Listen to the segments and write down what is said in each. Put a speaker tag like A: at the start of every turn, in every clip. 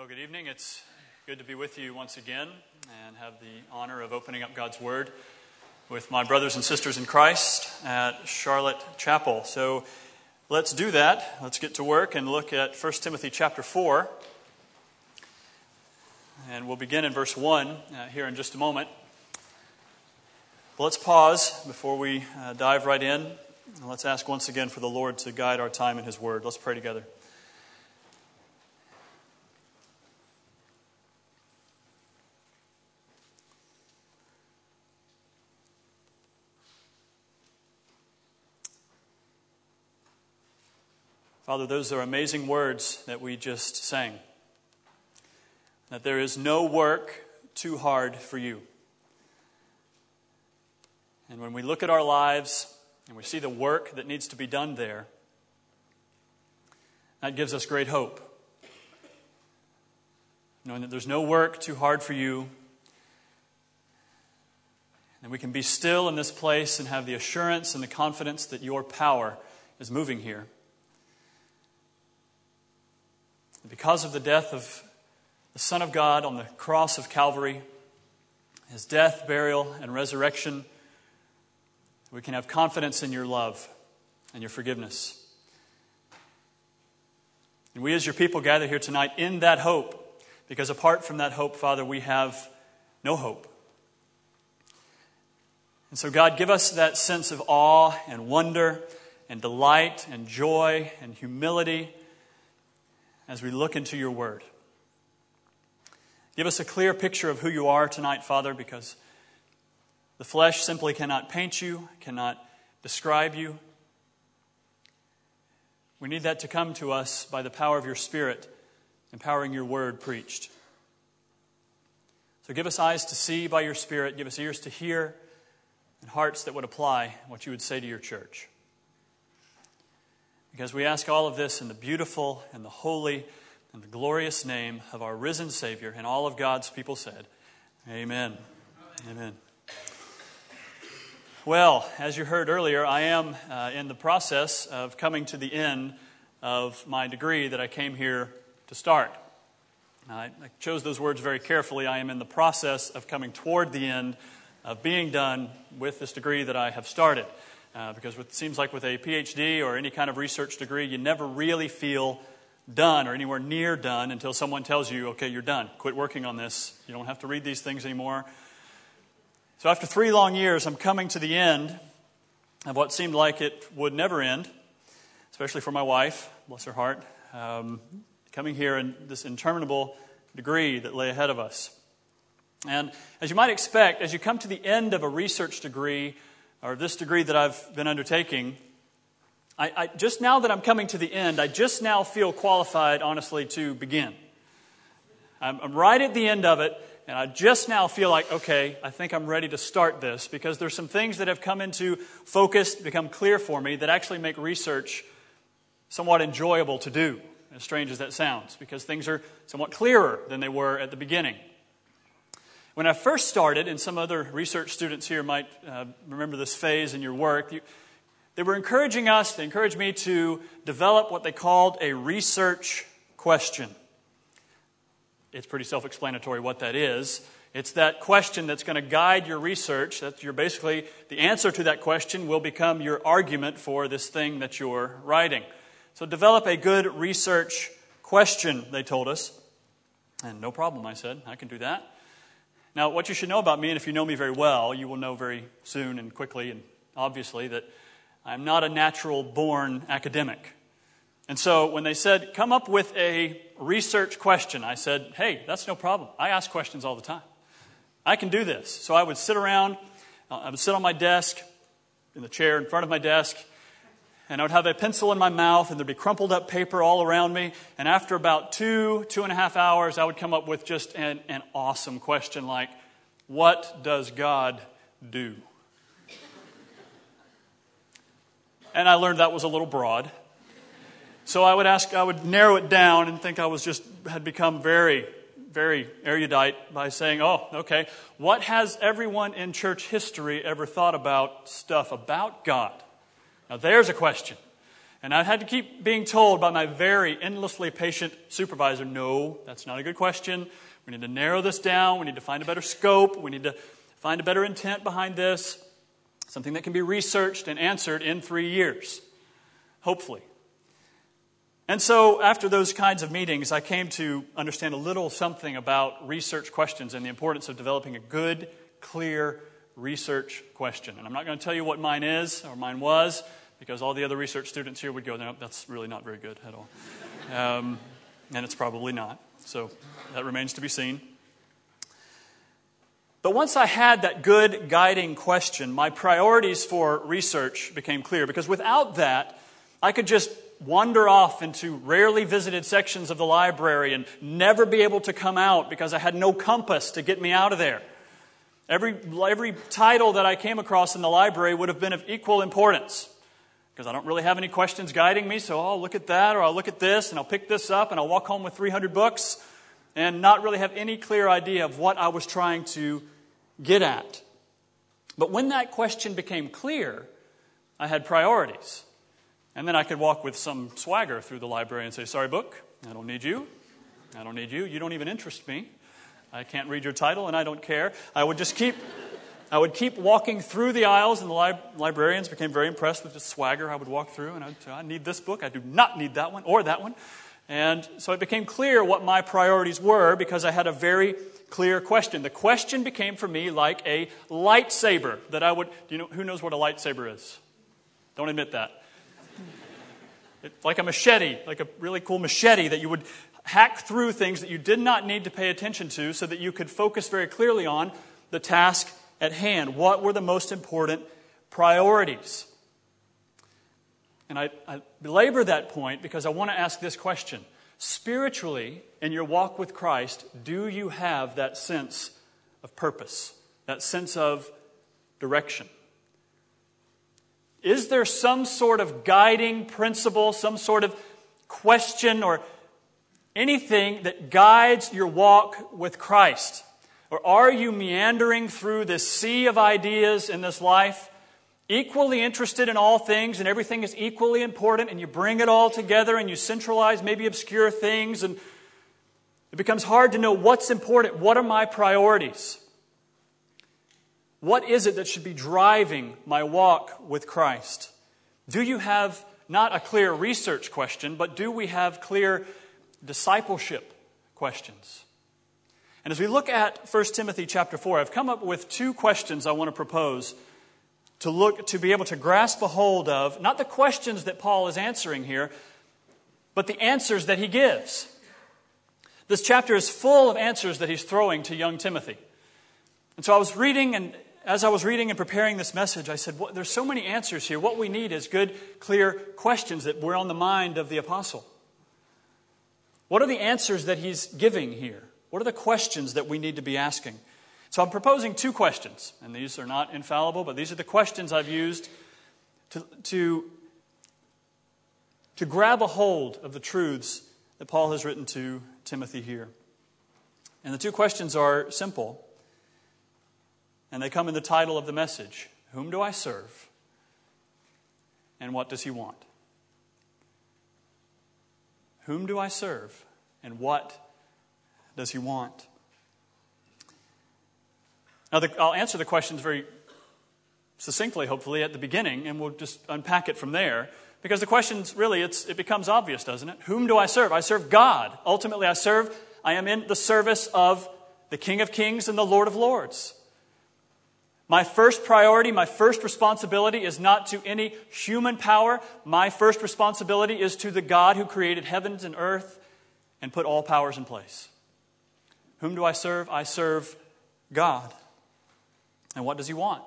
A: Well, good evening. It's good to be with you once again and have the honor of opening up God's Word with my brothers and sisters in Christ at Charlotte Chapel. So let's do that. Let's get to work and look at 1 Timothy chapter 4. And we'll begin in verse 1 uh, here in just a moment. But let's pause before we uh, dive right in. Let's ask once again for the Lord to guide our time in His Word. Let's pray together. Father, those are amazing words that we just sang. That there is no work too hard for you. And when we look at our lives and we see the work that needs to be done there, that gives us great hope. Knowing that there's no work too hard for you, and we can be still in this place and have the assurance and the confidence that your power is moving here. Because of the death of the Son of God on the cross of Calvary, his death, burial, and resurrection, we can have confidence in your love and your forgiveness. And we, as your people, gather here tonight in that hope, because apart from that hope, Father, we have no hope. And so, God, give us that sense of awe and wonder and delight and joy and humility as we look into your word. Give us a clear picture of who you are tonight, Father, because the flesh simply cannot paint you, cannot describe you. We need that to come to us by the power of your Spirit, empowering your word preached. So give us eyes to see by your Spirit, give us ears to hear, and hearts that would apply what you would say to your church. Because we ask all of this in the beautiful and the holy and the glorious name of our risen Savior, and all of God's people said, Amen. Amen. Well, as you heard earlier, I am uh, in the process of coming to the end of my degree that I came here to start. I, I chose those words very carefully. I am in the process of coming toward the end of being done with this degree that I have started. Uh, because it seems like with a PhD or any kind of research degree, you never really feel done or anywhere near done until someone tells you, okay, you're done. Quit working on this. You don't have to read these things anymore. So after three long years, I'm coming to the end of what seemed like it would never end, especially for my wife, bless her heart, um, coming here in this interminable degree that lay ahead of us. And as you might expect, as you come to the end of a research degree, or this degree that I've been undertaking, I, I, just now that I'm coming to the end, I just now feel qualified, honestly, to begin. I'm, I'm right at the end of it, and I just now feel like, okay, I think I'm ready to start this because there's some things that have come into focus, become clear for me, that actually make research somewhat enjoyable to do, as strange as that sounds, because things are somewhat clearer than they were at the beginning. When I first started, and some other research students here might uh, remember this phase in your work, you, they were encouraging us, they encouraged me to develop what they called a research question. It's pretty self explanatory what that is. It's that question that's going to guide your research. That you're basically, the answer to that question will become your argument for this thing that you're writing. So develop a good research question, they told us. And no problem, I said. I can do that. Now, what you should know about me, and if you know me very well, you will know very soon and quickly and obviously that I'm not a natural born academic. And so when they said, come up with a research question, I said, hey, that's no problem. I ask questions all the time. I can do this. So I would sit around, uh, I would sit on my desk, in the chair in front of my desk, and I would have a pencil in my mouth, and there'd be crumpled up paper all around me. And after about two, two and a half hours, I would come up with just an, an awesome question like, What does God do? And I learned that was a little broad. So I would ask, I would narrow it down and think I was just, had become very, very erudite by saying, oh, okay, what has everyone in church history ever thought about stuff about God? Now, there's a question. And I've had to keep being told by my very endlessly patient supervisor no, that's not a good question. We need to narrow this down. We need to find a better scope. We need to find a better intent behind this. Something that can be researched and answered in three years, hopefully. And so, after those kinds of meetings, I came to understand a little something about research questions and the importance of developing a good, clear research question. And I'm not going to tell you what mine is or mine was because all the other research students here would go, no, that's really not very good at all. Um, and it's probably not. So that remains to be seen. But once I had that good guiding question, my priorities for research became clear because without that, I could just wander off into rarely visited sections of the library and never be able to come out because I had no compass to get me out of there. Every, every title that I came across in the library would have been of equal importance because I don't really have any questions guiding me. So I'll look at that or I'll look at this and I'll pick this up and I'll walk home with 300 books and not really have any clear idea of what I was trying to get at. But when that question became clear, I had priorities. And then I could walk with some swagger through the library and say, Sorry, book, I don't need you. I don't need you. You don't even interest me. I can't read your title and I don't care. I would just keep I would keep walking through the aisles, and the li- librarians became very impressed with the swagger I would walk through. And I'd say, I need this book. I do not need that one or that one. And so it became clear what my priorities were because I had a very clear question. The question became for me like a lightsaber that I would, do you know, who knows what a lightsaber is? Don't admit that. It's like a machete, like a really cool machete that you would hack through things that you did not need to pay attention to so that you could focus very clearly on the task at hand. What were the most important priorities? And I, I belabor that point because I want to ask this question. Spiritually, in your walk with Christ, do you have that sense of purpose, that sense of direction? Is there some sort of guiding principle, some sort of question or anything that guides your walk with Christ? Or are you meandering through this sea of ideas in this life, equally interested in all things, and everything is equally important, and you bring it all together and you centralize maybe obscure things, and it becomes hard to know what's important. What are my priorities? What is it that should be driving my walk with Christ? Do you have not a clear research question, but do we have clear discipleship questions? And as we look at 1 Timothy chapter 4, I've come up with two questions I want to propose to look to be able to grasp a hold of not the questions that Paul is answering here, but the answers that he gives. This chapter is full of answers that he's throwing to young Timothy. And so I was reading, and as I was reading and preparing this message, I said, well, There's so many answers here. What we need is good, clear questions that were on the mind of the apostle. What are the answers that he's giving here? What are the questions that we need to be asking? So I'm proposing two questions, and these are not infallible, but these are the questions I've used to, to, to grab a hold of the truths that Paul has written to Timothy here. And the two questions are simple, and they come in the title of the message Whom do I serve? And what does he want? Whom do I serve? And what does he want? Now, the, I'll answer the questions very succinctly, hopefully, at the beginning, and we'll just unpack it from there. Because the questions really, it becomes obvious, doesn't it? Whom do I serve? I serve God. Ultimately, I serve, I am in the service of the King of Kings and the Lord of Lords. My first priority, my first responsibility is not to any human power. My first responsibility is to the God who created heavens and earth and put all powers in place. Whom do I serve? I serve God. And what does He want?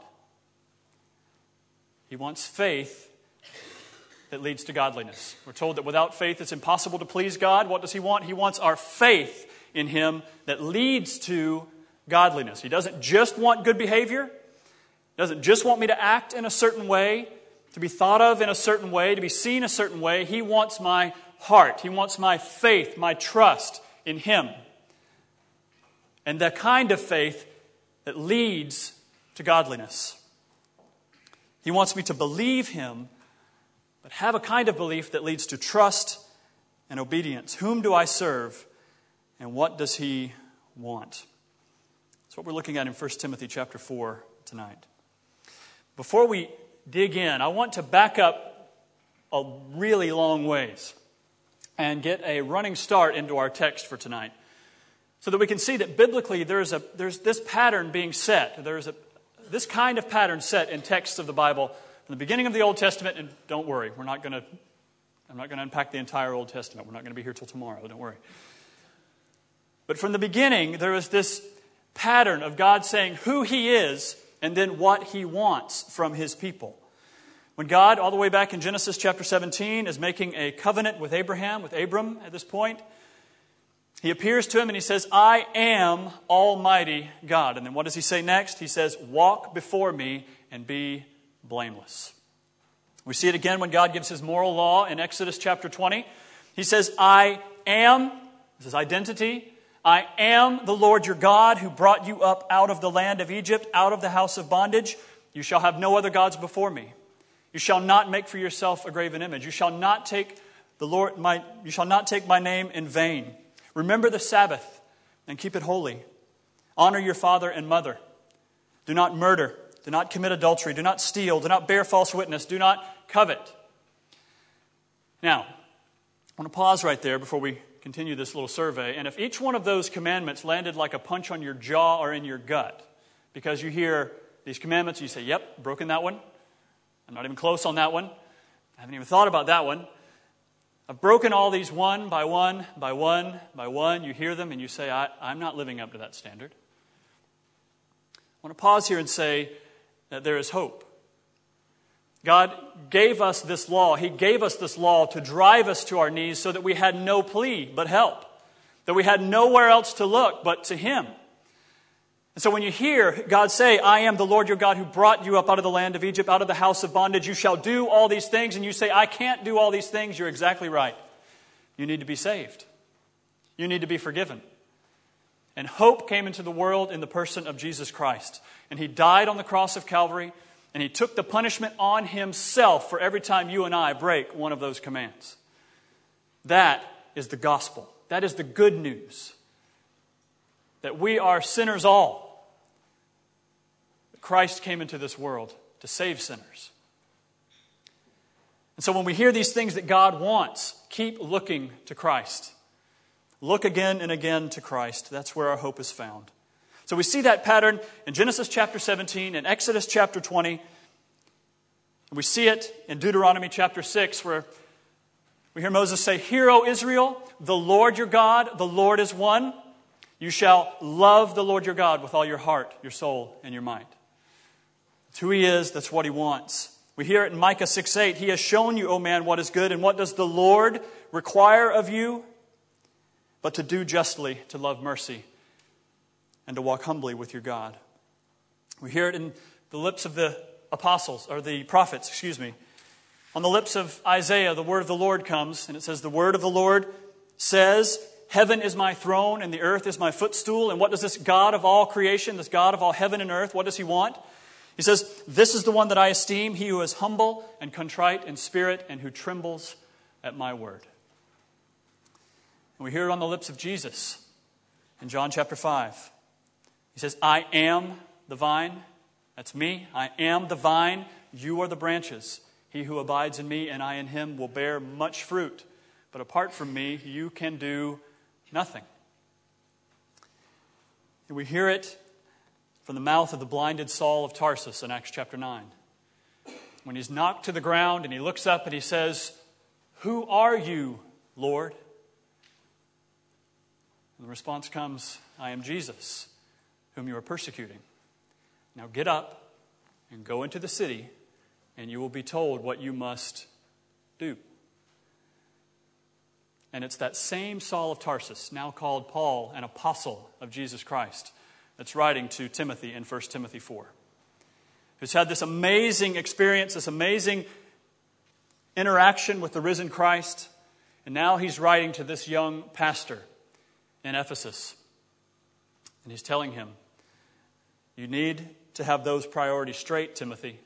A: He wants faith that leads to godliness. We're told that without faith it's impossible to please God. What does He want? He wants our faith in Him that leads to godliness. He doesn't just want good behavior, He doesn't just want me to act in a certain way, to be thought of in a certain way, to be seen a certain way. He wants my heart, He wants my faith, my trust in Him and the kind of faith that leads to godliness. He wants me to believe Him but have a kind of belief that leads to trust and obedience. Whom do I serve, and what does he want? That's what we're looking at in 1 Timothy chapter 4 tonight. Before we dig in, I want to back up a really long ways and get a running start into our text for tonight so that we can see that biblically there's, a, there's this pattern being set. There's a, this kind of pattern set in texts of the Bible from the beginning of the Old Testament. And don't worry, we're not going to, I'm not going to unpack the entire Old Testament. We're not going to be here till tomorrow. Don't worry. But from the beginning, there was this pattern of God saying who He is and then what He wants from His people. When God, all the way back in Genesis chapter 17, is making a covenant with Abraham, with Abram at this point, he appears to him and he says, I am Almighty God. And then what does he say next? He says, Walk before me and be blameless. We see it again when God gives his moral law in Exodus chapter 20. He says, I am, this is identity, I am the Lord your God who brought you up out of the land of Egypt, out of the house of bondage. You shall have no other gods before me. You shall not make for yourself a graven image. You shall not take the Lord my you shall not take my name in vain. Remember the Sabbath and keep it holy. Honor your father and mother. Do not murder. Do not commit adultery. Do not steal. Do not bear false witness. Do not covet. Now, I want to pause right there before we continue this little survey. And if each one of those commandments landed like a punch on your jaw or in your gut, because you hear these commandments, you say, Yep, broken that one. I'm not even close on that one. I haven't even thought about that one. I've broken all these one by one, by one, by one. You hear them and you say, I, am not living up to that standard. I want to pause here and say that there is hope. God gave us this law. He gave us this law to drive us to our knees so that we had no plea but help, that we had nowhere else to look but to Him. And so when you hear God say, I am the Lord your God who brought you up out of the land of Egypt, out of the house of bondage, you shall do all these things, and you say, I can't do all these things, you're exactly right. You need to be saved. You need to be forgiven. And hope came into the world in the person of Jesus Christ. And he died on the cross of Calvary, and he took the punishment on himself for every time you and I break one of those commands. That is the gospel. That is the good news. That we are sinners all Christ came into this world to save sinners. And so when we hear these things that God wants, keep looking to Christ. Look again and again to Christ. That's where our hope is found. So we see that pattern in Genesis chapter 17 and Exodus chapter 20. And We see it in Deuteronomy chapter 6, where we hear Moses say, Hear, O Israel, the Lord your God, the Lord is one. You shall love the Lord your God with all your heart, your soul, and your mind. It's who he is, that's what he wants. We hear it in Micah 6 8. He has shown you, O man, what is good, and what does the Lord require of you? But to do justly, to love mercy, and to walk humbly with your God. We hear it in the lips of the apostles, or the prophets, excuse me. On the lips of Isaiah, the word of the Lord comes, and it says, The word of the Lord says, Heaven is my throne, and the earth is my footstool. And what does this God of all creation, this God of all heaven and earth, what does he want? He says, This is the one that I esteem, he who is humble and contrite in spirit and who trembles at my word. And we hear it on the lips of Jesus in John chapter 5. He says, I am the vine. That's me. I am the vine. You are the branches. He who abides in me and I in him will bear much fruit. But apart from me, you can do nothing. And we hear it from the mouth of the blinded Saul of Tarsus in Acts chapter 9. When he's knocked to the ground and he looks up and he says, Who are you, Lord? And the response comes, I am Jesus, whom you are persecuting. Now get up and go into the city, and you will be told what you must do. And it's that same Saul of Tarsus, now called Paul, an apostle of Jesus Christ that's writing to Timothy in 1 Timothy 4, who's had this amazing experience, this amazing interaction with the risen Christ, and now he's writing to this young pastor in Ephesus. And he's telling him, You need to have those priorities straight, Timothy.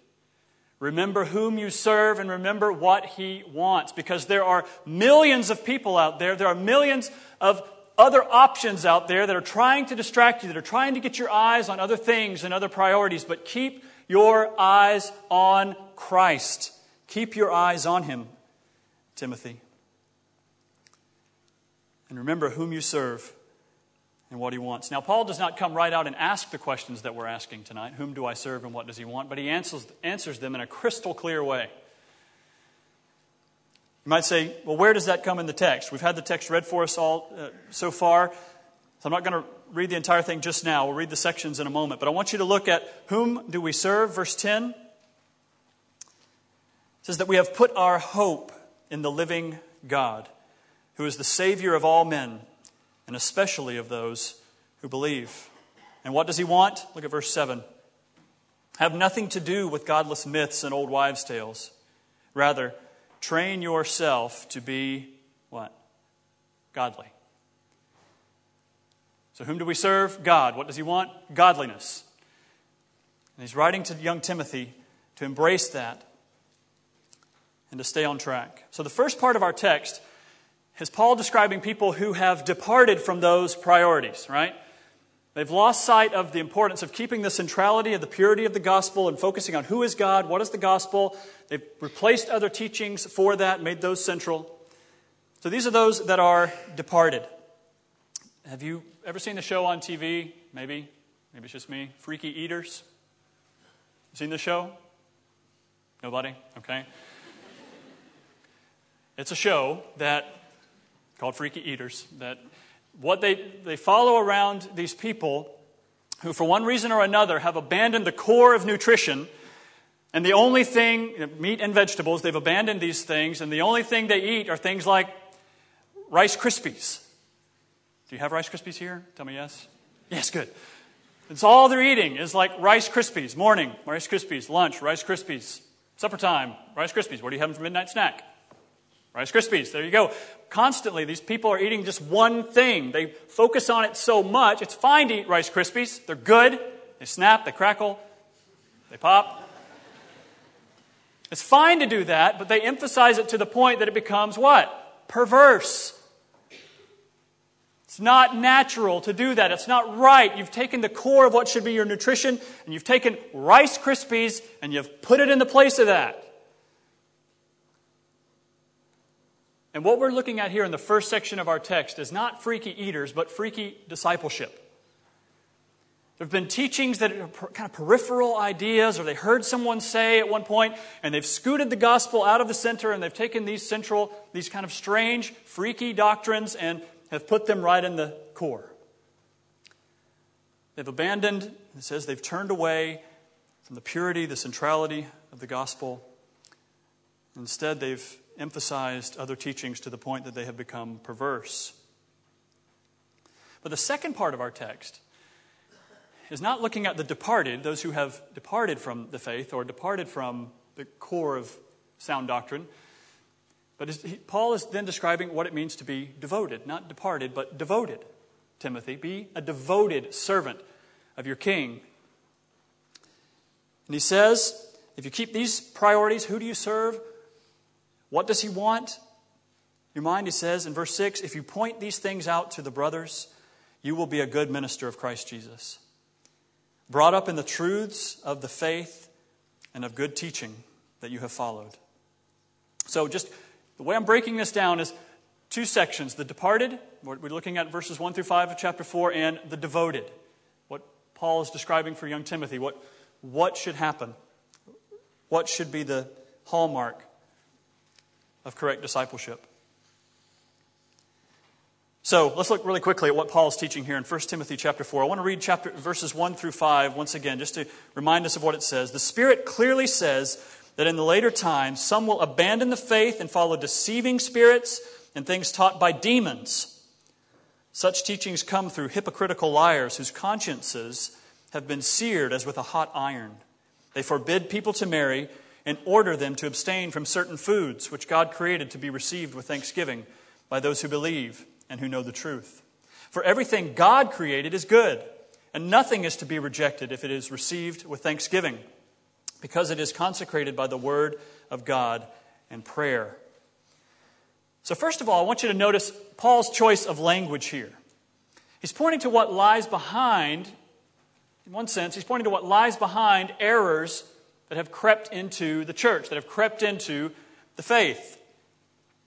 A: Remember whom you serve and remember what he wants because there are millions of people out there. There are millions of other options out there that are trying to distract you, that are trying to get your eyes on other things and other priorities. But keep your eyes on Christ. Keep your eyes on him, Timothy. And remember whom you serve and what he wants. Now, Paul does not come right out and ask the questions that we're asking tonight whom do I serve and what does he want? But he answers, answers them in a crystal clear way. You might say, well, where does that come in the text? We've had the text read for us all uh, so far. So I'm not going to read the entire thing just now. We'll read the sections in a moment. But I want you to look at whom do we serve, verse 10. It says that we have put our hope in the living God, who is the Savior of all men and especially of those who believe. And what does he want? Look at verse 7. Have nothing to do with godless myths and old wives' tales. Rather, train yourself to be what? Godly. So, whom do we serve? God. What does he want? Godliness. And he's writing to young Timothy to embrace that and to stay on track. So, the first part of our text is Paul describing people who have departed from those priorities, right? They've lost sight of the importance of keeping the centrality of the purity of the gospel and focusing on who is God, what is the gospel. They've replaced other teachings for that, made those central. So these are those that are departed. Have you ever seen the show on TV? Maybe. Maybe it's just me. Freaky Eaters. Seen the show? Nobody? Okay. It's a show that called Freaky Eaters, that what they, they follow around these people who, for one reason or another, have abandoned the core of nutrition. And the only thing, meat and vegetables, they've abandoned these things, and the only thing they eat are things like Rice Krispies. Do you have Rice Krispies here? Tell me yes. Yes, good. It's all they're eating is like Rice Krispies. Morning, Rice Krispies. Lunch, Rice Krispies. Supper time, Rice Krispies. What are you having for midnight snack? Rice Krispies. There you go. Constantly, these people are eating just one thing. They focus on it so much. It's fine to eat Rice Krispies. They're good. They snap, they crackle, they pop. It's fine to do that, but they emphasize it to the point that it becomes what? Perverse. It's not natural to do that. It's not right. You've taken the core of what should be your nutrition and you've taken Rice Krispies and you've put it in the place of that. And what we're looking at here in the first section of our text is not freaky eaters, but freaky discipleship. There have been teachings that are kind of peripheral ideas, or they heard someone say at one point, and they've scooted the gospel out of the center, and they've taken these central, these kind of strange, freaky doctrines, and have put them right in the core. They've abandoned, it says they've turned away from the purity, the centrality of the gospel. Instead, they've emphasized other teachings to the point that they have become perverse. But the second part of our text is not looking at the departed, those who have departed from the faith or departed from the core of sound doctrine. But Paul is then describing what it means to be devoted, not departed, but devoted. Timothy, be a devoted servant of your king. And he says, if you keep these priorities, who do you serve? What does he want? Your mind, he says in verse 6 if you point these things out to the brothers, you will be a good minister of Christ Jesus. Brought up in the truths of the faith and of good teaching that you have followed. So, just the way I'm breaking this down is two sections the departed, we're looking at verses 1 through 5 of chapter 4, and the devoted, what Paul is describing for young Timothy. What, what should happen? What should be the hallmark of correct discipleship. So let's look really quickly at what Paul is teaching here in 1 Timothy chapter 4. I want to read chapter, verses 1 through 5 once again, just to remind us of what it says. The Spirit clearly says that in the later times, some will abandon the faith and follow deceiving spirits and things taught by demons. Such teachings come through hypocritical liars whose consciences have been seared as with a hot iron. They forbid people to marry and order them to abstain from certain foods which God created to be received with thanksgiving by those who believe and who know the truth. For everything God created is good, and nothing is to be rejected if it is received with thanksgiving. because it is consecrated by the Word of God and prayer. So, first of all, I want you to notice Paul's choice of language here. He's pointing to what lies behind, in one sense, he's pointing to what lies behind errors that have crept into the church, that have crept into the faith.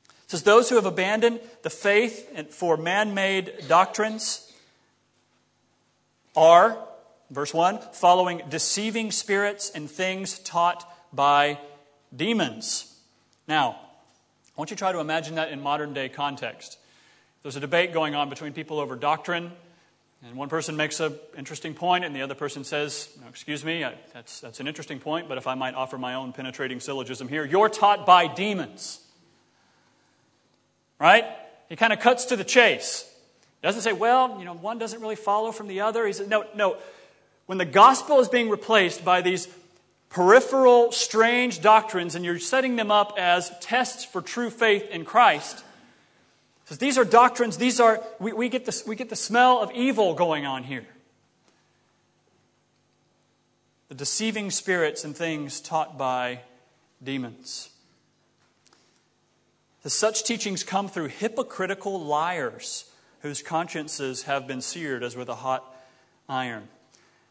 A: It says, Those who have abandoned the faith for man made doctrines are, verse 1, following deceiving spirits and things taught by demons. Now, I want you to try to imagine that in modern day context. There's a debate going on between people over doctrine, and one person makes an interesting point, and the other person says, Excuse me, that's, that's an interesting point, but if I might offer my own penetrating syllogism here, you're taught by demons. Right? He kind of cuts to the chase. He doesn't say, Well, you know, one doesn't really follow from the other. He says, No, no. When the gospel is being replaced by these peripheral, strange doctrines, and you're setting them up as tests for true faith in Christ, says these are doctrines, these are, we, we, get the, we get the smell of evil going on here. The deceiving spirits and things taught by demons. As such teachings come through hypocritical liars whose consciences have been seared as with a hot iron.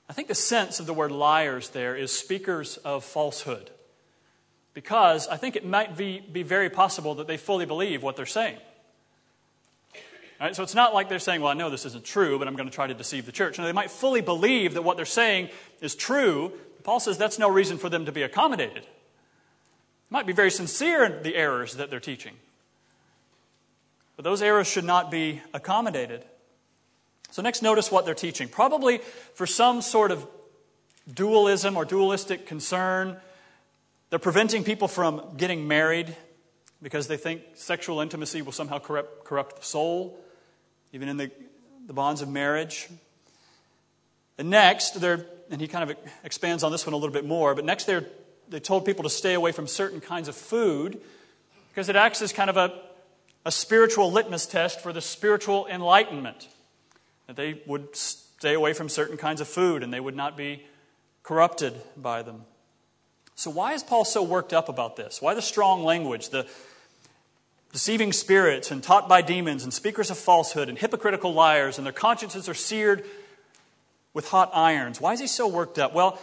A: I think the sense of the word liars there is speakers of falsehood. Because I think it might be, be very possible that they fully believe what they're saying. Right? So it's not like they're saying, well, I know this isn't true, but I'm going to try to deceive the church. No, they might fully believe that what they're saying is true. Paul says that's no reason for them to be accommodated. They might be very sincere in the errors that they're teaching. But those errors should not be accommodated. So, next, notice what they're teaching. Probably for some sort of dualism or dualistic concern, they're preventing people from getting married because they think sexual intimacy will somehow corrupt, corrupt the soul even in the, the bonds of marriage. And next, they're, and he kind of expands on this one a little bit more, but next they're, they told people to stay away from certain kinds of food because it acts as kind of a, a spiritual litmus test for the spiritual enlightenment. That they would stay away from certain kinds of food and they would not be corrupted by them. So, why is Paul so worked up about this? Why the strong language, the, deceiving spirits and taught by demons and speakers of falsehood and hypocritical liars, and their consciences are seared with hot irons. Why is he so worked up? Well,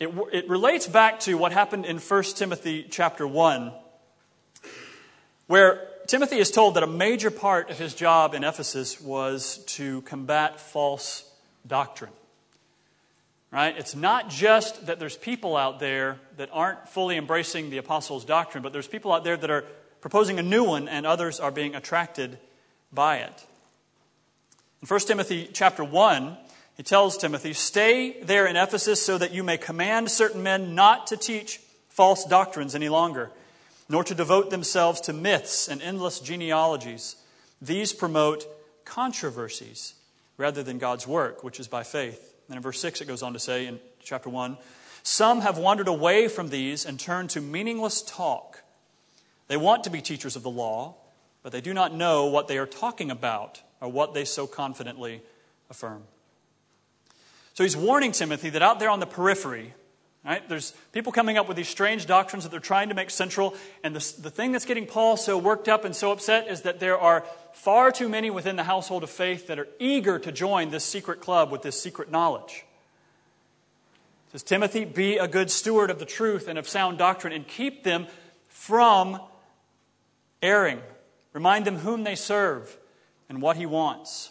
A: it, it relates back to what happened in 1 Timothy chapter 1, where Timothy is told that a major part of his job in Ephesus was to combat false doctrine. Right? It's not just that there's people out there that aren't fully embracing the apostles' doctrine, but there's people out there that are proposing a new one, and others are being attracted by it. In 1 Timothy chapter 1, he tells Timothy, Stay there in Ephesus so that you may command certain men not to teach false doctrines any longer, nor to devote themselves to myths and endless genealogies. These promote controversies rather than God's work, which is by faith. And in verse 6, it goes on to say in chapter 1 Some have wandered away from these and turned to meaningless talk they want to be teachers of the law, but they do not know what they are talking about or what they so confidently affirm. So he's warning Timothy that out there on the periphery, right, there's people coming up with these strange doctrines that they're trying to make central. And the, the thing that's getting Paul so worked up and so upset is that there are far too many within the household of faith that are eager to join this secret club with this secret knowledge. says, Timothy, be a good steward of the truth and of sound doctrine and keep them from erring. Remind them whom they serve and what he wants.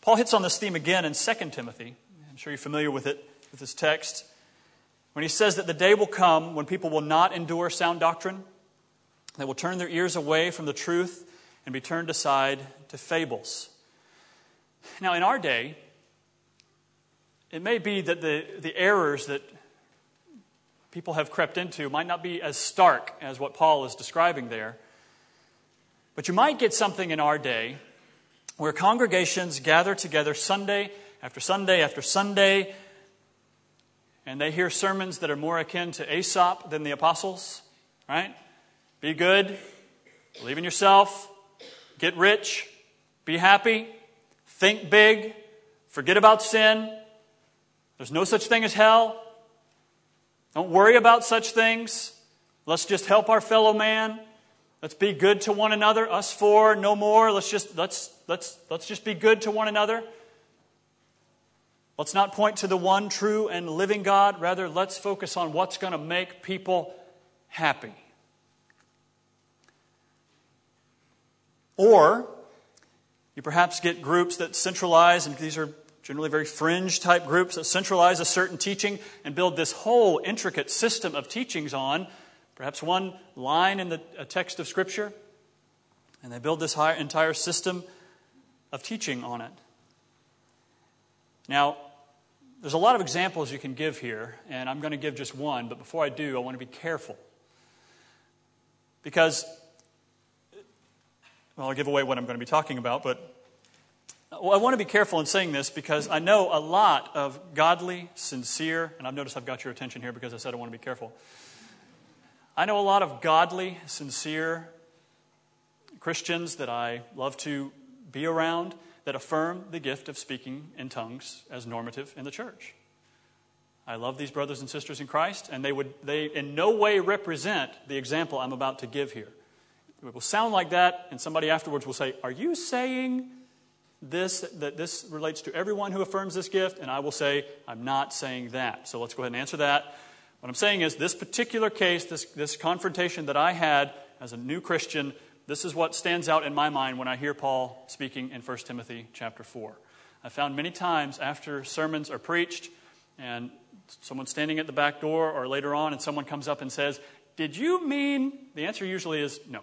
A: Paul hits on this theme again in 2 Timothy. I'm sure you're familiar with it, with this text. When he says that the day will come when people will not endure sound doctrine, they will turn their ears away from the truth and be turned aside to fables. Now, in our day, it may be that the, the errors that people have crept into might not be as stark as what Paul is describing there. But you might get something in our day where congregations gather together Sunday after Sunday after Sunday, and they hear sermons that are more akin to Aesop than the apostles, right? Be good, believe in yourself, get rich, be happy, think big, forget about sin. There's no such thing as hell. Don't worry about such things. Let's just help our fellow man. Let's be good to one another. Us four, no more. Let's just let's let's let's just be good to one another. Let's not point to the one true and living God. Rather, let's focus on what's going to make people happy. Or you perhaps get groups that centralize, and these are generally very fringe type groups that centralize a certain teaching and build this whole intricate system of teachings on perhaps one line in the text of Scripture, and they build this entire system of teaching on it. Now, there's a lot of examples you can give here, and I'm going to give just one, but before I do, I want to be careful. Because, well, I'll give away what I'm going to be talking about, but well, I want to be careful in saying this because I know a lot of godly, sincere, and I've noticed I've got your attention here because I said I want to be careful. I know a lot of godly, sincere Christians that I love to be around that affirm the gift of speaking in tongues as normative in the church. I love these brothers and sisters in Christ, and they would they in no way represent the example I'm about to give here. It will sound like that, and somebody afterwards will say, Are you saying this that this relates to everyone who affirms this gift? And I will say, I'm not saying that. So let's go ahead and answer that. What I'm saying is this particular case, this, this confrontation that I had as a new Christian this is what stands out in my mind when I hear Paul speaking in 1 Timothy chapter 4. I found many times after sermons are preached and someone's standing at the back door or later on and someone comes up and says, Did you mean? The answer usually is no.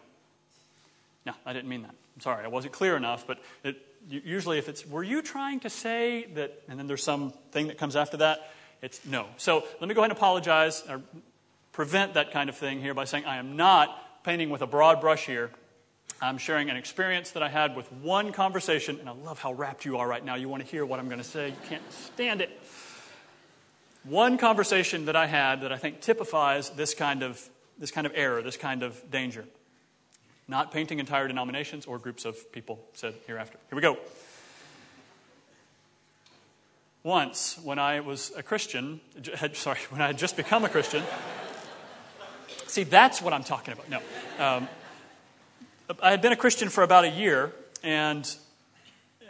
A: No, I didn't mean that. I'm sorry, I wasn't clear enough, but it, usually if it's, Were you trying to say that? And then there's some thing that comes after that, it's no. So let me go ahead and apologize or prevent that kind of thing here by saying I am not painting with a broad brush here I'm sharing an experience that I had with one conversation, and I love how rapt you are right now. You want to hear what I'm going to say, you can't stand it. One conversation that I had that I think typifies this kind of, this kind of error, this kind of danger. Not painting entire denominations or groups of people said hereafter. Here we go. Once, when I was a Christian, sorry, when I had just become a Christian, see, that's what I'm talking about. No. Um, I had been a Christian for about a year, and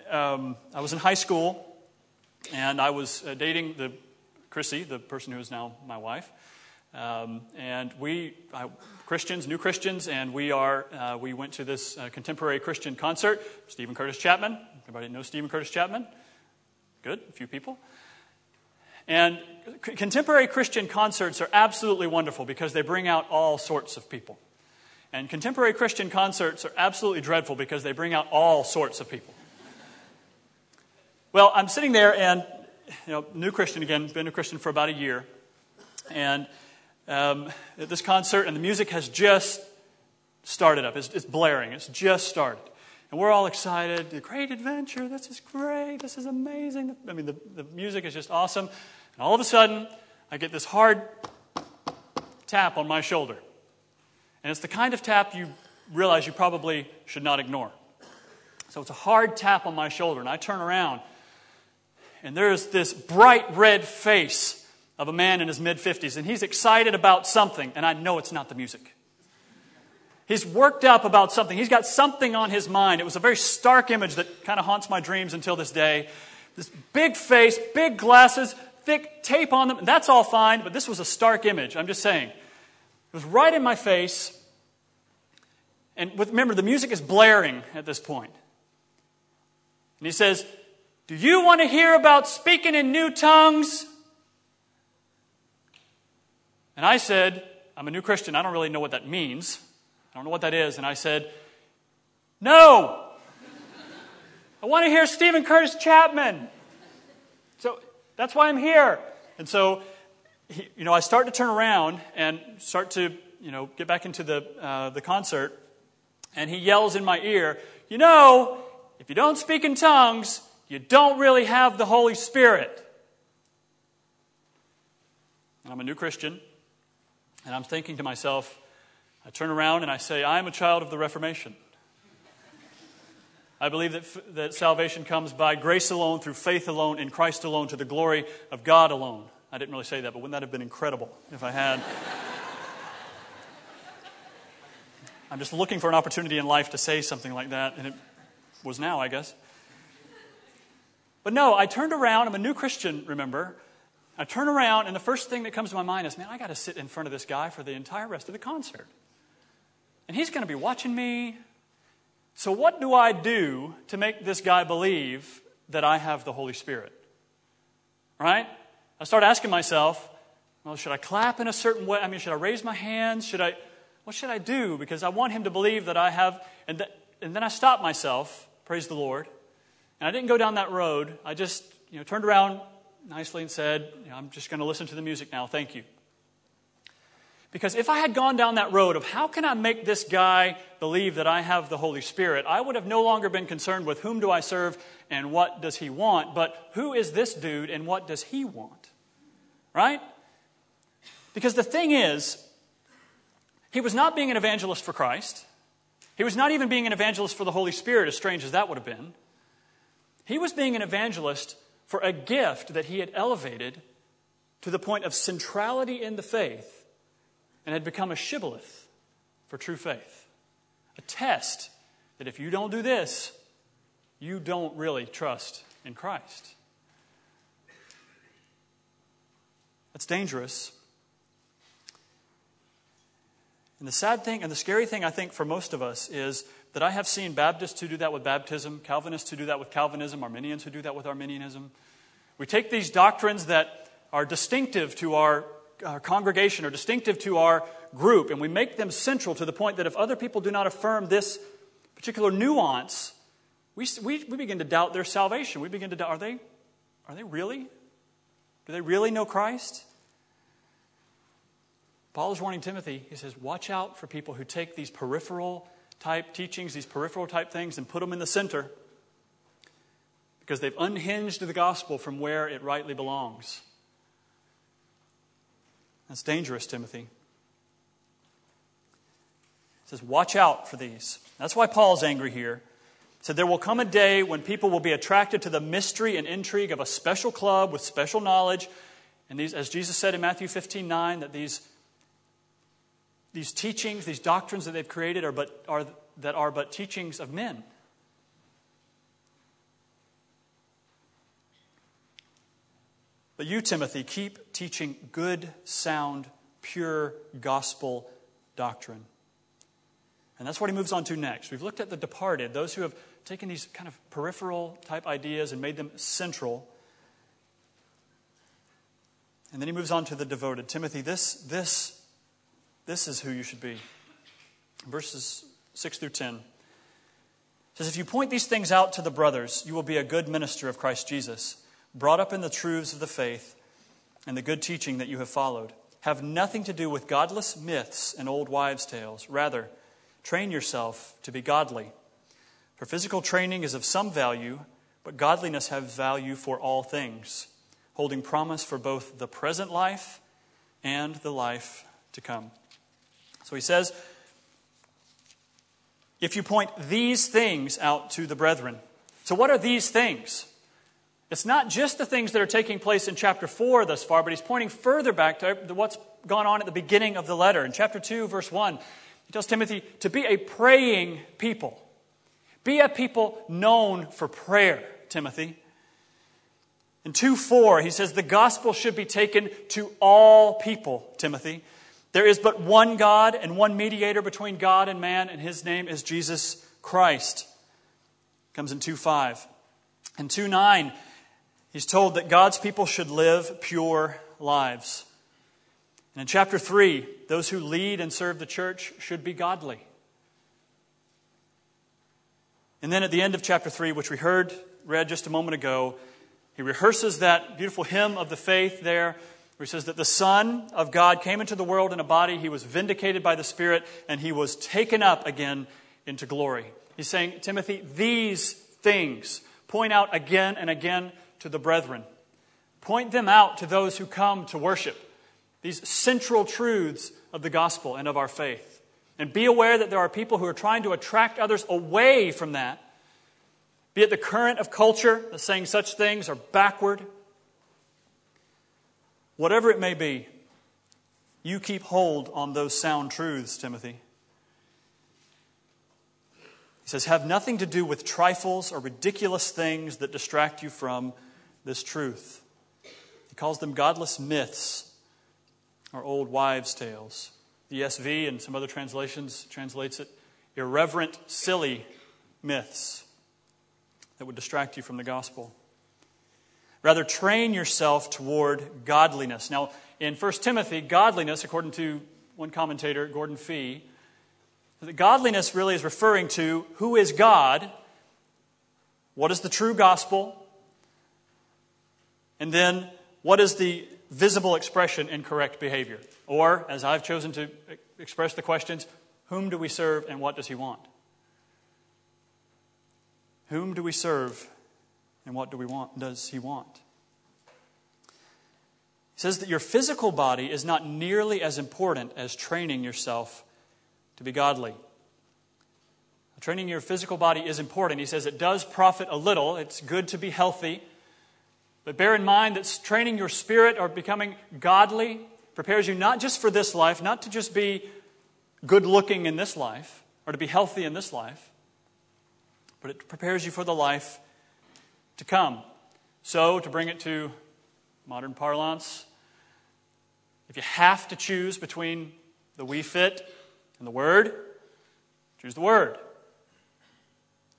A: um, I was in high school, and I was uh, dating the Chrissy, the person who is now my wife. Um, and we, uh, Christians, new Christians, and we are, uh, we went to this uh, contemporary Christian concert. Steven Curtis Chapman. Everybody know Steven Curtis Chapman? Good, a few people. And c- contemporary Christian concerts are absolutely wonderful because they bring out all sorts of people. And contemporary Christian concerts are absolutely dreadful because they bring out all sorts of people. Well, I'm sitting there and, you know, new Christian again, been a Christian for about a year. And um, at this concert, and the music has just started up. It's, it's blaring, it's just started. And we're all excited. The great adventure. This is great. This is amazing. I mean, the, the music is just awesome. And all of a sudden, I get this hard tap on my shoulder. And it's the kind of tap you realize you probably should not ignore. So it's a hard tap on my shoulder, and I turn around, and there's this bright red face of a man in his mid 50s, and he's excited about something, and I know it's not the music. He's worked up about something. He's got something on his mind. It was a very stark image that kind of haunts my dreams until this day. This big face, big glasses, thick tape on them. That's all fine, but this was a stark image. I'm just saying. It was right in my face. And with, remember, the music is blaring at this point. And he says, Do you want to hear about speaking in new tongues? And I said, I'm a new Christian. I don't really know what that means. I don't know what that is. And I said, No. I want to hear Steven Curtis Chapman. So that's why I'm here. And so you know, I start to turn around and start to, you know, get back into the, uh, the concert, and he yells in my ear, You know, if you don't speak in tongues, you don't really have the Holy Spirit. And I'm a new Christian, and I'm thinking to myself, I turn around and I say, I am a child of the Reformation. I believe that, that salvation comes by grace alone, through faith alone, in Christ alone, to the glory of God alone. I didn't really say that, but wouldn't that have been incredible if I had? I'm just looking for an opportunity in life to say something like that, and it was now, I guess. But no, I turned around. I'm a new Christian, remember. I turn around, and the first thing that comes to my mind is, man, I got to sit in front of this guy for the entire rest of the concert. And he's going to be watching me. So, what do I do to make this guy believe that I have the Holy Spirit? Right? I start asking myself, well, should I clap in a certain way? I mean, should I raise my hands? Should I, what should I do? Because I want him to believe that I have, and, th- and then I stopped myself, praise the Lord, and I didn't go down that road. I just, you know, turned around nicely and said, I'm just going to listen to the music now. Thank you. Because if I had gone down that road of how can I make this guy believe that I have the Holy Spirit, I would have no longer been concerned with whom do I serve and what does he want, but who is this dude and what does he want? Right? Because the thing is, he was not being an evangelist for Christ. He was not even being an evangelist for the Holy Spirit, as strange as that would have been. He was being an evangelist for a gift that he had elevated to the point of centrality in the faith and had become a shibboleth for true faith. A test that if you don't do this, you don't really trust in Christ. That's dangerous. And the sad thing and the scary thing, I think, for most of us is that I have seen Baptists who do that with baptism, Calvinists who do that with Calvinism, Arminians who do that with Arminianism. We take these doctrines that are distinctive to our, our congregation or distinctive to our group, and we make them central to the point that if other people do not affirm this particular nuance, we, we, we begin to doubt their salvation. We begin to doubt are they, are they really? Do they really know Christ? Paul is warning Timothy. He says, Watch out for people who take these peripheral type teachings, these peripheral type things, and put them in the center because they've unhinged the gospel from where it rightly belongs. That's dangerous, Timothy. He says, Watch out for these. That's why Paul's angry here. He said, There will come a day when people will be attracted to the mystery and intrigue of a special club with special knowledge. And these, as Jesus said in Matthew 15 9, that these these teachings, these doctrines that they've created are but, are, that are but teachings of men. But you, Timothy, keep teaching good, sound, pure gospel doctrine. And that's what he moves on to next. We've looked at the departed, those who have taken these kind of peripheral type ideas and made them central. And then he moves on to the devoted. Timothy, this, this this is who you should be. Verses 6 through 10 says, If you point these things out to the brothers, you will be a good minister of Christ Jesus, brought up in the truths of the faith and the good teaching that you have followed. Have nothing to do with godless myths and old wives' tales. Rather, train yourself to be godly. For physical training is of some value, but godliness has value for all things, holding promise for both the present life and the life to come. So he says, if you point these things out to the brethren. So, what are these things? It's not just the things that are taking place in chapter 4 thus far, but he's pointing further back to what's gone on at the beginning of the letter. In chapter 2, verse 1, he tells Timothy to be a praying people. Be a people known for prayer, Timothy. In 2 4, he says the gospel should be taken to all people, Timothy. There is but one God and one mediator between God and man, and his name is Jesus Christ. Comes in 2 5. In 2 9, he's told that God's people should live pure lives. And in chapter 3, those who lead and serve the church should be godly. And then at the end of chapter 3, which we heard read just a moment ago, he rehearses that beautiful hymn of the faith there where he says that the Son of God came into the world in a body, he was vindicated by the Spirit, and he was taken up again into glory. He's saying, Timothy, these things point out again and again to the brethren. Point them out to those who come to worship. These central truths of the gospel and of our faith. And be aware that there are people who are trying to attract others away from that be it the current of culture that's saying such things are backward. Whatever it may be, you keep hold on those sound truths, Timothy. He says, Have nothing to do with trifles or ridiculous things that distract you from this truth. He calls them godless myths or old wives' tales. The ESV and some other translations translates it irreverent, silly myths that would distract you from the gospel. Rather, train yourself toward godliness. Now, in 1 Timothy, godliness, according to one commentator, Gordon Fee, godliness really is referring to who is God, what is the true gospel, and then what is the visible expression in correct behavior. Or, as I've chosen to express the questions, whom do we serve and what does he want? Whom do we serve and what do we want, does he want? He says that your physical body is not nearly as important as training yourself to be godly. Training your physical body is important. He says it does profit a little. It's good to be healthy. But bear in mind that training your spirit or becoming godly prepares you not just for this life, not to just be good looking in this life or to be healthy in this life, but it prepares you for the life to come. So, to bring it to modern parlance, if you have to choose between the Wii Fit and the Word, choose the Word.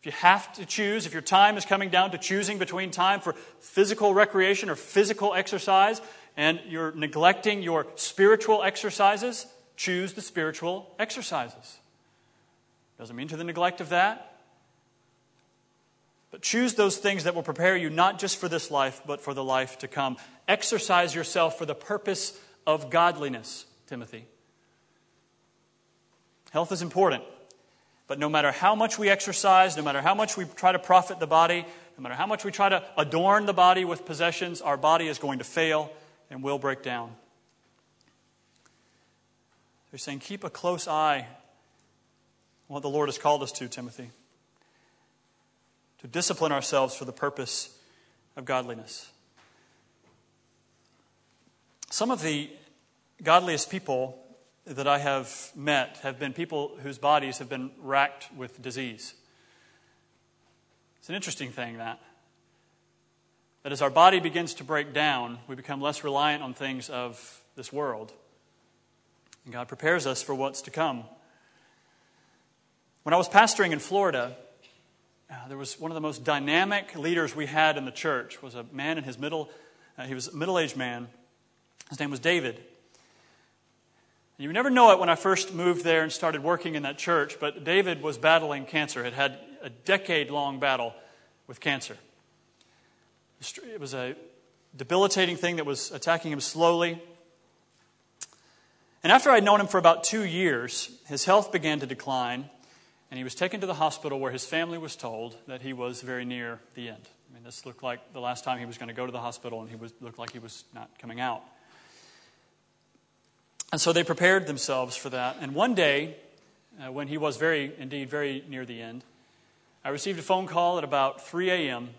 A: If you have to choose, if your time is coming down to choosing between time for physical recreation or physical exercise, and you're neglecting your spiritual exercises, choose the spiritual exercises. Doesn't mean to the neglect of that. But choose those things that will prepare you not just for this life, but for the life to come. Exercise yourself for the purpose of godliness, Timothy. Health is important. But no matter how much we exercise, no matter how much we try to profit the body, no matter how much we try to adorn the body with possessions, our body is going to fail and will break down. They're saying, keep a close eye on what the Lord has called us to, Timothy. To discipline ourselves for the purpose of godliness. Some of the godliest people that I have met have been people whose bodies have been racked with disease. It's an interesting thing that. That as our body begins to break down, we become less reliant on things of this world. And God prepares us for what's to come. When I was pastoring in Florida, uh, there was one of the most dynamic leaders we had in the church was a man in his middle, uh, he was a middle-aged man. His name was David. You never know it when I first moved there and started working in that church, but David was battling cancer, had had a decade long battle with cancer. It was a debilitating thing that was attacking him slowly. And after I'd known him for about two years, his health began to decline, and he was taken to the hospital where his family was told that he was very near the end. I mean, this looked like the last time he was going to go to the hospital, and he was, looked like he was not coming out. And so they prepared themselves for that. And one day, uh, when he was very, indeed, very near the end, I received a phone call at about 3 a.m.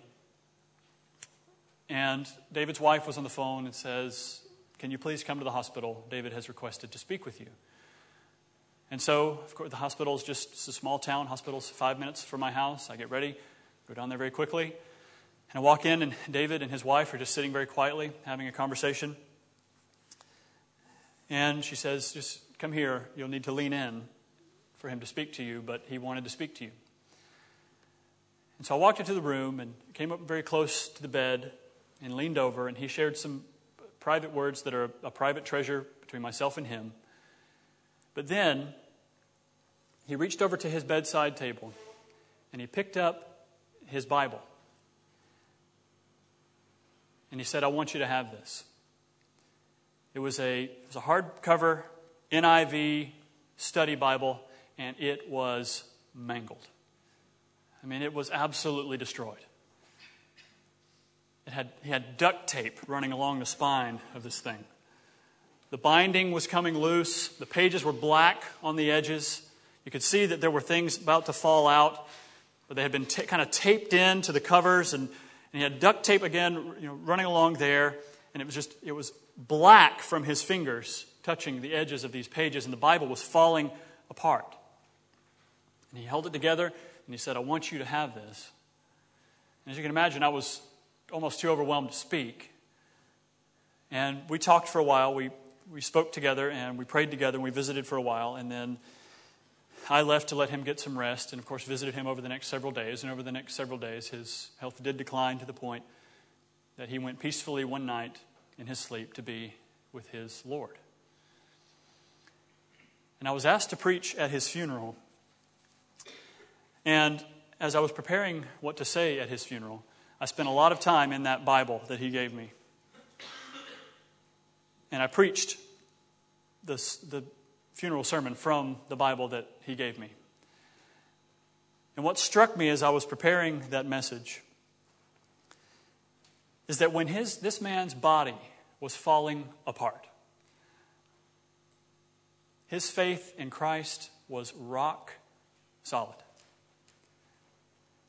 A: And David's wife was on the phone and says, Can you please come to the hospital? David has requested to speak with you. And so, of course, the hospital is just a small town. Hospital's five minutes from my house. I get ready, go down there very quickly. And I walk in, and David and his wife are just sitting very quietly, having a conversation. And she says, Just come here. You'll need to lean in for him to speak to you, but he wanted to speak to you. And so I walked into the room and came up very close to the bed and leaned over, and he shared some private words that are a private treasure between myself and him. But then he reached over to his bedside table and he picked up his Bible. And he said, I want you to have this. It was a, a hardcover NIV study Bible, and it was mangled. I mean, it was absolutely destroyed. It had, he had duct tape running along the spine of this thing. The binding was coming loose. The pages were black on the edges. You could see that there were things about to fall out. but they had been t- kind of taped in to the covers, and, and he had duct tape again you know, running along there, and it was just, it was black from his fingers touching the edges of these pages, and the Bible was falling apart. And he held it together, and he said, I want you to have this. And as you can imagine, I was almost too overwhelmed to speak. And we talked for a while. We, we spoke together and we prayed together and we visited for a while. And then I left to let him get some rest and, of course, visited him over the next several days. And over the next several days, his health did decline to the point that he went peacefully one night in his sleep to be with his Lord. And I was asked to preach at his funeral. And as I was preparing what to say at his funeral, I spent a lot of time in that Bible that he gave me. And I preached this, the funeral sermon from the Bible that he gave me. And what struck me as I was preparing that message is that when his, this man's body was falling apart, his faith in Christ was rock solid.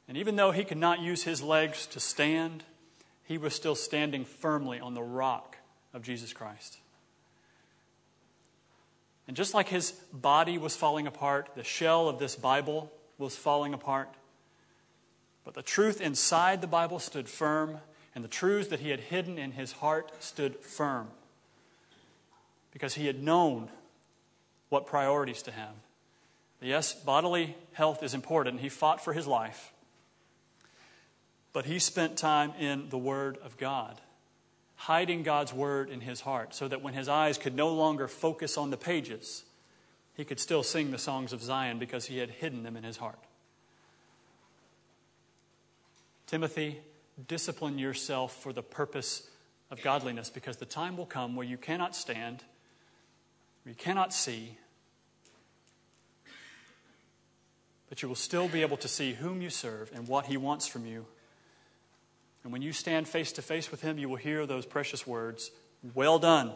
A: And even though he could not use his legs to stand, he was still standing firmly on the rock of Jesus Christ. And just like his body was falling apart, the shell of this Bible was falling apart. But the truth inside the Bible stood firm, and the truths that he had hidden in his heart stood firm. Because he had known what priorities to have. Yes, bodily health is important. He fought for his life. But he spent time in the Word of God, hiding God's Word in his heart, so that when his eyes could no longer focus on the pages, he could still sing the songs of Zion because he had hidden them in his heart. Timothy, discipline yourself for the purpose of godliness because the time will come where you cannot stand, where you cannot see, but you will still be able to see whom you serve and what he wants from you. And when you stand face to face with him, you will hear those precious words Well done,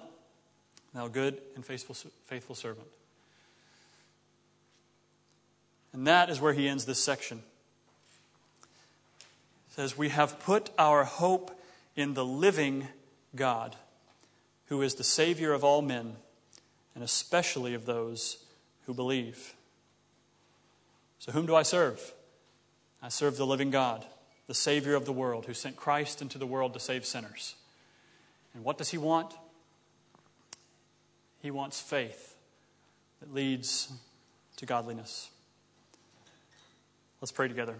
A: thou good and faithful, faithful servant. And that is where he ends this section. Says, We have put our hope in the living God, who is the Savior of all men, and especially of those who believe. So, whom do I serve? I serve the living God the Savior of the world, who sent Christ into the world to save sinners. And what does He want? He wants faith that leads to godliness. Let's pray together.